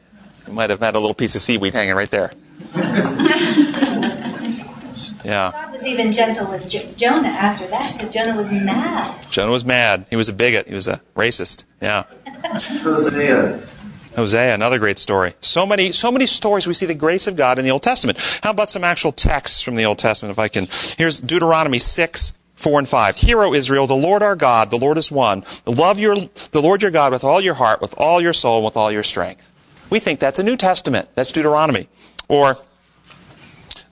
He might have had a little piece of seaweed hanging right there. *laughs* Yeah. God was even gentle with Jo- Jonah after that because Jonah was mad. Jonah was mad. He was a bigot. He was a racist. Yeah. Hosea. Hosea, another great story. So many, so many stories we see the grace of God in the Old Testament. How about some actual texts from the Old Testament, if I can? Here's Deuteronomy 6, 4 and 5. Hear, O Israel, the Lord our God, the Lord is one. Love your, the Lord your God with all your heart, with all your soul, and with all your strength. We think that's a New Testament. That's Deuteronomy. Or,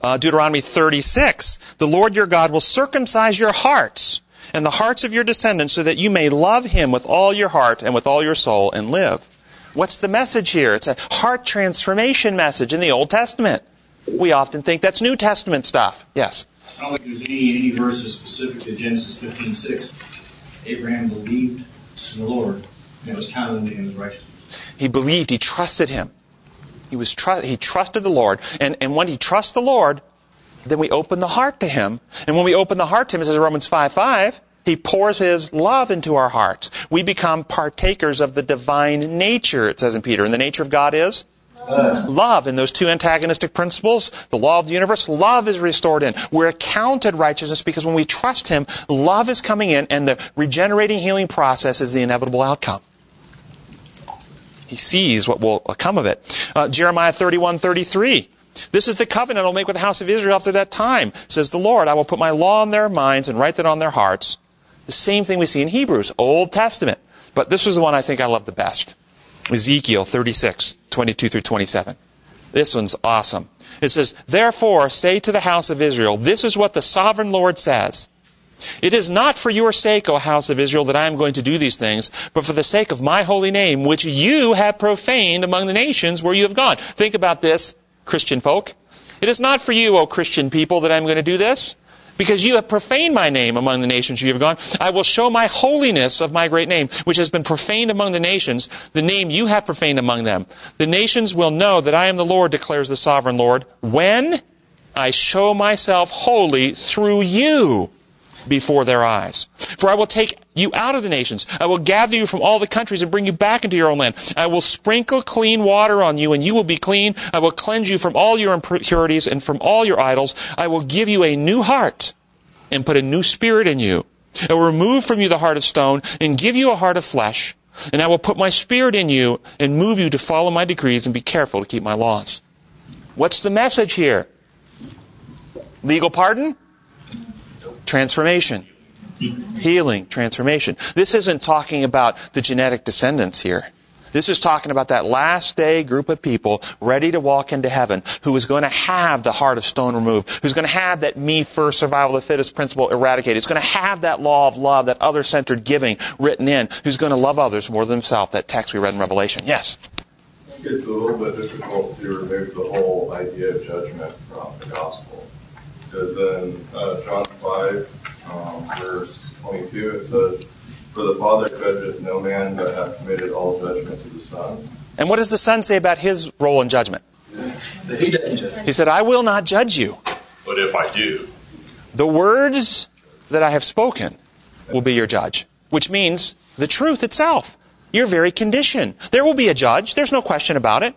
uh, Deuteronomy 36. The Lord your God will circumcise your hearts and the hearts of your descendants so that you may love him with all your heart and with all your soul and live. What's the message here? It's a heart transformation message in the Old Testament. We often think that's New Testament stuff. Yes. I don't think there's any, any verses specific to Genesis 15:6. Abraham believed in the Lord, and it was counted unto him as righteousness. He believed, he trusted him. He was tru- he trusted the Lord. And, and when he trusts the Lord, then we open the heart to him. And when we open the heart to him, it says in Romans 5 5, he pours his love into our hearts. We become partakers of the divine nature, it says in Peter. And the nature of God is? Love. And those two antagonistic principles, the law of the universe, love is restored in. We're accounted righteousness because when we trust him, love is coming in and the regenerating healing process is the inevitable outcome. He sees what will come of it. Uh, Jeremiah 31, 33. This is the covenant I'll make with the house of Israel after that time, says the Lord. I will put my law in their minds and write that on their hearts. The same thing we see in Hebrews, Old Testament. But this was the one I think I love the best. Ezekiel 36, 22 through 27. This one's awesome. It says, Therefore say to the house of Israel, this is what the sovereign Lord says. It is not for your sake, O house of Israel, that I am going to do these things, but for the sake of my holy name, which you have profaned among the nations where you have gone. Think about this, Christian folk. It is not for you, O Christian people, that I am going to do this, because you have profaned my name among the nations you have gone. I will show my holiness of my great name, which has been profaned among the nations, the name you have profaned among them. The nations will know that I am the Lord, declares the sovereign Lord, when I show myself holy through you before their eyes. For I will take you out of the nations. I will gather you from all the countries and bring you back into your own land. I will sprinkle clean water on you and you will be clean. I will cleanse you from all your impurities and from all your idols. I will give you a new heart and put a new spirit in you. I will remove from you the heart of stone and give you a heart of flesh. And I will put my spirit in you and move you to follow my decrees and be careful to keep my laws. What's the message here? Legal pardon? Transformation. Healing, transformation. This isn't talking about the genetic descendants here. This is talking about that last day group of people ready to walk into heaven who is going to have the heart of stone removed, who's going to have that me first survival of the fittest principle eradicated, who's going to have that law of love, that other centered giving written in, who's going to love others more than himself, that text we read in Revelation. Yes? It's a little bit difficult to remove the whole idea of judgment from the gospel. Because in uh, John 5, um, verse 22, it says, For the Father judgeth no man, but hath committed all judgment to the Son. And what does the Son say about his role in judgment? That he doesn't judge. He said, I will not judge you. But if I do, The words that I have spoken will be your judge, which means the truth itself, your very condition. There will be a judge, there's no question about it.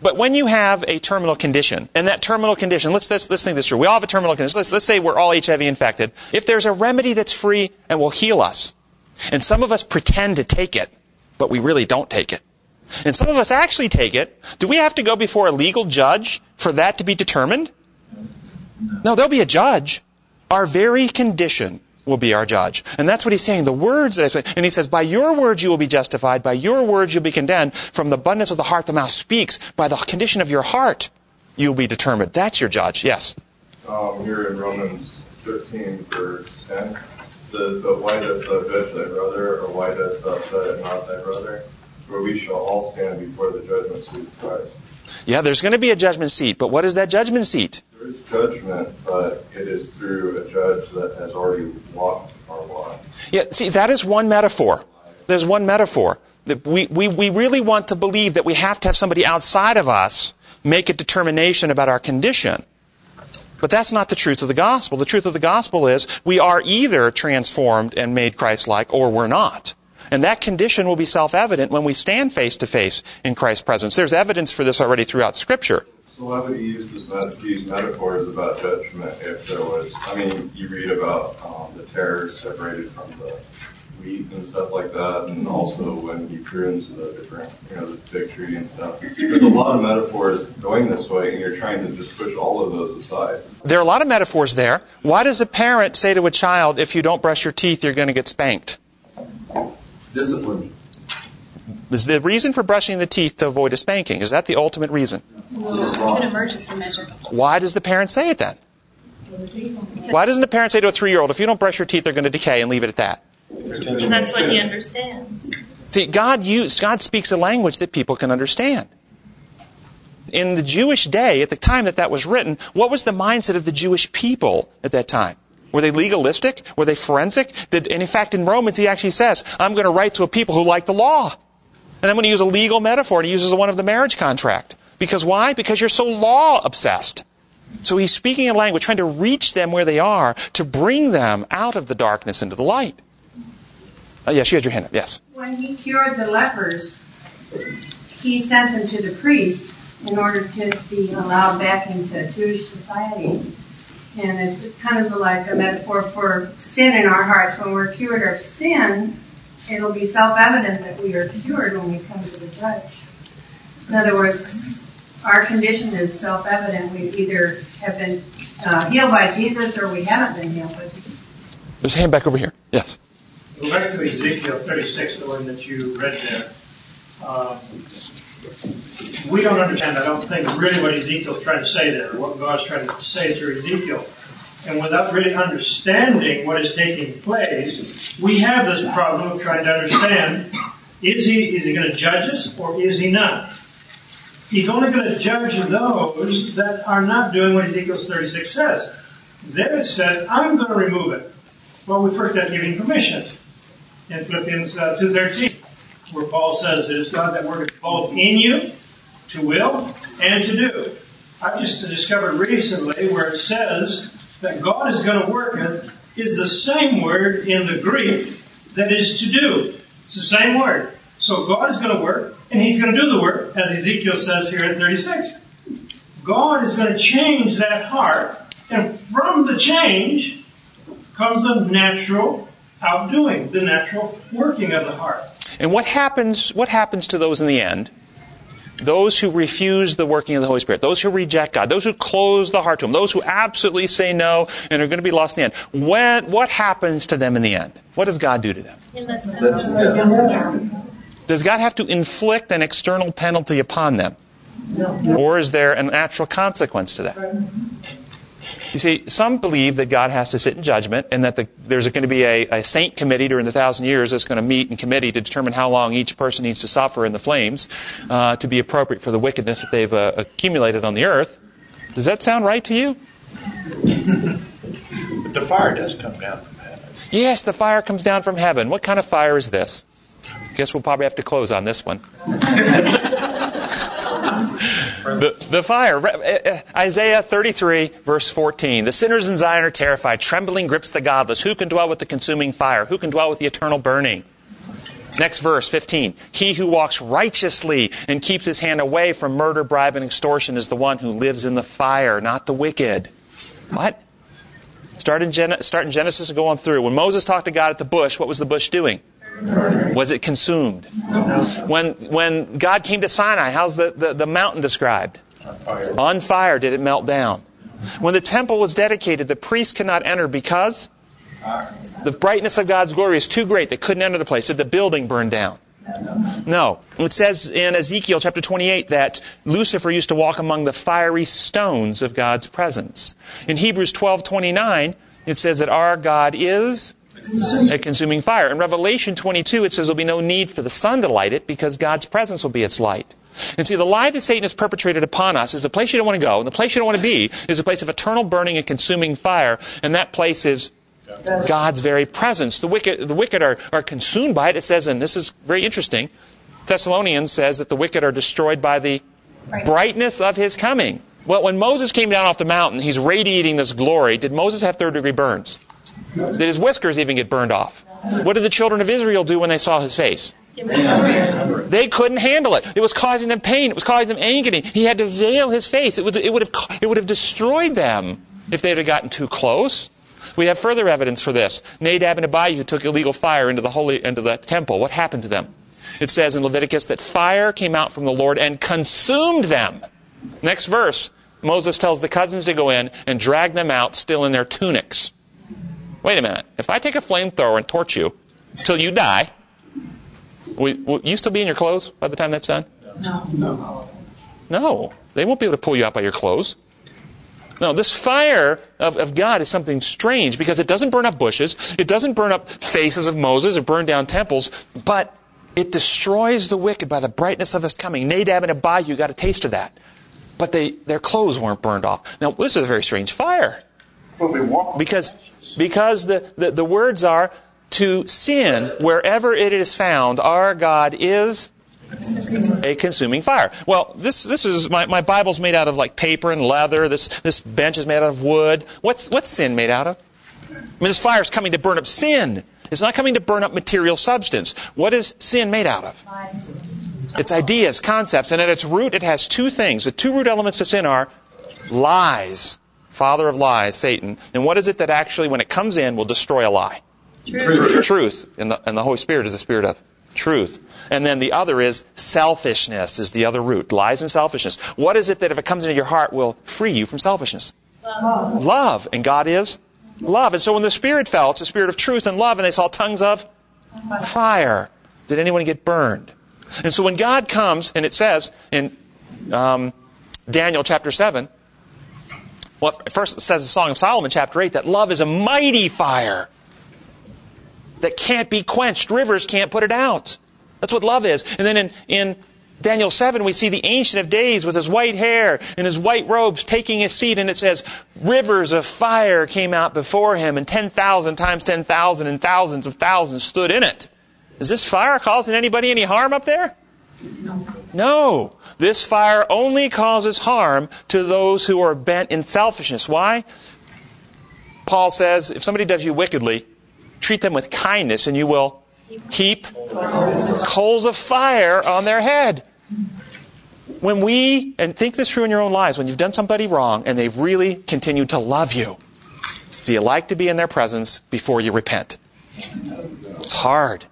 But when you have a terminal condition, and that terminal condition, let's, let's, let's think this through. We all have a terminal condition. Let's, let's say we're all HIV infected. If there's a remedy that's free and will heal us, and some of us pretend to take it, but we really don't take it, and some of us actually take it, do we have to go before a legal judge for that to be determined? No, there'll be a judge. Our very condition will be our judge. And that's what he's saying. The words that I speak, and he says, by your words you will be justified, by your words you'll be condemned. From the abundance of the heart the mouth speaks. By the condition of your heart you'll be determined. That's your judge. Yes. Um, here in Romans 13, verse 10, it says, But why dost thou judge thy brother, or why dost thou set it not thy brother? For we shall all stand before the judgment seat of Christ. Yeah, there's going to be a judgment seat, but what is that judgment seat? There is judgment, but it is through a judge that has already walked our line. Yeah, see, that is one metaphor. There's one metaphor. That we, we, we really want to believe that we have to have somebody outside of us make a determination about our condition. But that's not the truth of the gospel. The truth of the gospel is we are either transformed and made Christ-like or we're not. And that condition will be self-evident when we stand face to face in Christ's presence. There's evidence for this already throughout Scripture. So why would he use this met- these metaphors about judgment if there was? I mean, you read about um, the tares separated from the wheat and stuff like that, and also when he prunes the different, you know, the fig tree and stuff. There's a lot of metaphors going this way, and you're trying to just push all of those aside. There are a lot of metaphors there. Why does a parent say to a child, if you don't brush your teeth, you're going to get spanked? Discipline. Is the reason for brushing the teeth to avoid a spanking? Is that the ultimate reason? It's an emergency measure. Why does the parent say it then? Why doesn't the parent say to a three year old, if you don't brush your teeth, they're going to decay and leave it at that? And that's what he understands. See, God used, God speaks a language that people can understand. In the Jewish day, at the time that that was written, what was the mindset of the Jewish people at that time? Were they legalistic? Were they forensic? Did, and in fact, in Romans, he actually says, I'm going to write to a people who like the law. And I'm going to use a legal metaphor, and he uses one of the marriage contract. Because why? Because you're so law obsessed. So he's speaking a language, trying to reach them where they are, to bring them out of the darkness into the light. Uh, yes, you had your hand up. Yes. When he cured the lepers, he sent them to the priest in order to be allowed back into Jewish society. And it's kind of like a metaphor for sin in our hearts. When we're cured of sin, it'll be self evident that we are cured when we come to the judge. In other words, our condition is self evident. We either have been uh, healed by Jesus or we haven't been healed by Jesus. There's a hand back over here. Yes. Go back to Ezekiel 36, the one that you read there. Um, we don't understand, I don't think, really what Ezekiel's trying to say there, what God's trying to say through Ezekiel. And without really understanding what is taking place, we have this problem of trying to understand is he, is he going to judge us or is he not? He's only going to judge those that are not doing what Ezekiel 36 says. There it says, I'm going to remove it. Well, we first have to give him permission. In Philippians uh, 2.13, where Paul says, It is God that worketh both in you, to will and to do. I've just discovered recently where it says that God is going to work it is the same word in the Greek that is to do. It's the same word. So God is going to work, and He's going to do the work, as Ezekiel says here in 36. God is going to change that heart, and from the change comes the natural outdoing, the natural working of the heart. And what happens, what happens to those in the end? Those who refuse the working of the Holy Spirit, those who reject God, those who close the heart to Him, those who absolutely say no and are going to be lost in the end. When, what happens to them in the end? What does God do to them? He lets them go. Does Does God have to inflict an external penalty upon them? Or is there a natural consequence to that? You see, some believe that God has to sit in judgment and that the, there's going to be a, a, saint committee during the thousand years that's going to meet in committee to determine how long each person needs to suffer in the flames uh, to be appropriate for the wickedness that they've uh, accumulated on the earth. Does that sound right to you? But the fire does come down from heaven. Yes, the fire comes down from heaven. What kind of fire is this? I guess we'll probably have to close on this one. *laughs* the, the fire. Uh, uh, Isaiah 33, verse 14. The sinners in Zion are terrified. Trembling grips the godless. Who can dwell with the consuming fire? Who can dwell with the eternal burning? Next verse, 15. He who walks righteously and keeps his hand away from murder, bribe, and extortion is the one who lives in the fire, not the wicked. What? Start in, Gen- start in Genesis and go on through. When Moses talked to God at the bush, what was the bush doing? Was it consumed? When, when God came to Sinai, how's the, the, the mountain described? On fire. Did it melt down. When the temple was dedicated, the priests could not enter because the brightness of God's glory is too great. They couldn't enter the place. Did the building burn down? No. It says in Ezekiel chapter 28 that Lucifer used to walk among the fiery stones of God's presence. In Hebrews 12:29, it says that our God is a consuming fire. In Revelation 22, it says there'll be no need for the sun to light it because God's presence will be its light. And see, the lie that Satan has perpetrated upon us is the place you don't want to go, and the place you don't want to be is a place of eternal burning and consuming fire, and that place is God's very presence. The wicked, the wicked are, are consumed by it. It says, and this is very interesting, Thessalonians says that the wicked are destroyed by the brightness of his coming. Well, when Moses came down off the mountain, he's radiating this glory. Did Moses have third degree burns? Did his whiskers even get burned off? What did the children of Israel do when they saw his face? They couldn't handle it. It was causing them pain. It was causing them agony. He had to veil his face. It would, it would, have, it would have destroyed them if they had gotten too close. We have further evidence for this. Nadab and Abihu took illegal fire into the holy into the temple. What happened to them? It says in Leviticus that fire came out from the Lord and consumed them. Next verse, Moses tells the cousins to go in and drag them out still in their tunics. Wait a minute. If I take a flamethrower and torch you until you die, will, will, you still be in your clothes by the time that's done? No. No. No. They won't be able to pull you out by your clothes. No, this fire of, of God is something strange because it doesn't burn up bushes, it doesn't burn up faces of Moses or burn down temples, but it destroys the wicked by the brightness of his coming. Nadab and Abihu got a taste of that. But they, their clothes weren't burned off. Now, this is a very strange fire. Because, because the, the, the words are to sin wherever it is found, our God is a consuming fire. Well, this this is my, my Bible's made out of like paper and leather. This this bench is made out of wood. What's what's sin made out of? I mean, this fire is coming to burn up sin. It's not coming to burn up material substance. What is sin made out of? It's ideas, concepts, and at its root, it has two things. The two root elements to sin are lies, father of lies, Satan. And what is it that actually, when it comes in, will destroy a lie? Truth. Truth. And the, and the Holy Spirit is the spirit of truth. And then the other is selfishness is the other root. Lies and selfishness. What is it that if it comes into your heart will free you from selfishness? Love. Love. And God is love. And so when the Spirit fell, it's a spirit of truth and love, and they saw tongues of fire. Did anyone get burned? And so when God comes, and it says in um, Daniel chapter 7, well, first it says the Song of Solomon chapter 8 that love is a mighty fire that can't be quenched. Rivers can't put it out. That's what love is. And then in, in Daniel 7, we see the Ancient of Days with his white hair and his white robes taking his seat, and it says, Rivers of fire came out before him, and 10,000 times 10,000 and thousands of thousands stood in it. Is this fire causing anybody any harm up there? No. This fire only causes harm to those who are bent in selfishness. Why? Paul says, if somebody does you wickedly, treat them with kindness, and you will heap coals of fire on their head. When we, and think this through in your own lives, when you've done somebody wrong and they've really continued to love you, do you like to be in their presence before you repent? It's hard.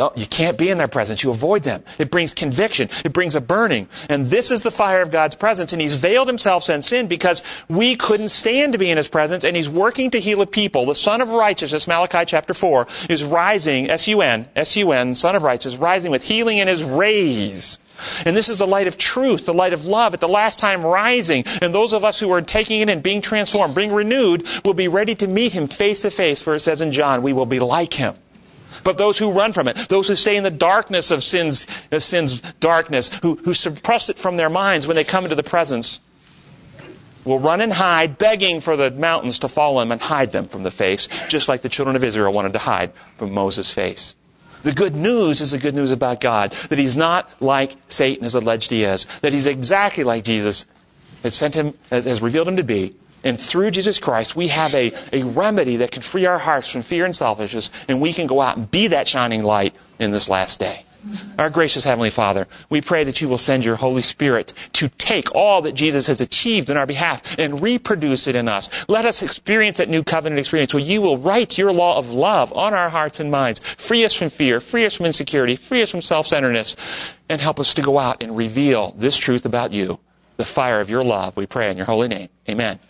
Don't, you can't be in their presence. You avoid them. It brings conviction. It brings a burning. And this is the fire of God's presence. And He's veiled Himself in sin because we couldn't stand to be in His presence. And He's working to heal a people. The Sun of Righteousness, Malachi chapter 4, is rising, S-U-N, S-U-N, Sun of Righteousness, rising with healing in His rays. And this is the light of truth, the light of love at the last time rising. And those of us who are taking it and being transformed, being renewed, will be ready to meet Him face to face. For it says in John, we will be like Him. But those who run from it, those who stay in the darkness of sin's, uh, sin's darkness, who, who suppress it from their minds when they come into the presence, will run and hide, begging for the mountains to fall on them and hide them from the face, just like the children of Israel wanted to hide from Moses' face. The good news is the good news about God, that he's not like Satan has alleged he is, that he's exactly like Jesus has sent him, has, has revealed him to be, and through Jesus Christ, we have a, a remedy that can free our hearts from fear and selfishness, and we can go out and be that shining light in this last day. Our gracious Heavenly Father, we pray that you will send your Holy Spirit to take all that Jesus has achieved in our behalf and reproduce it in us. Let us experience that new covenant experience where you will write your law of love on our hearts and minds. Free us from fear, free us from insecurity, free us from self-centeredness, and help us to go out and reveal this truth about you, the fire of your love. We pray in your holy name. Amen. Amen.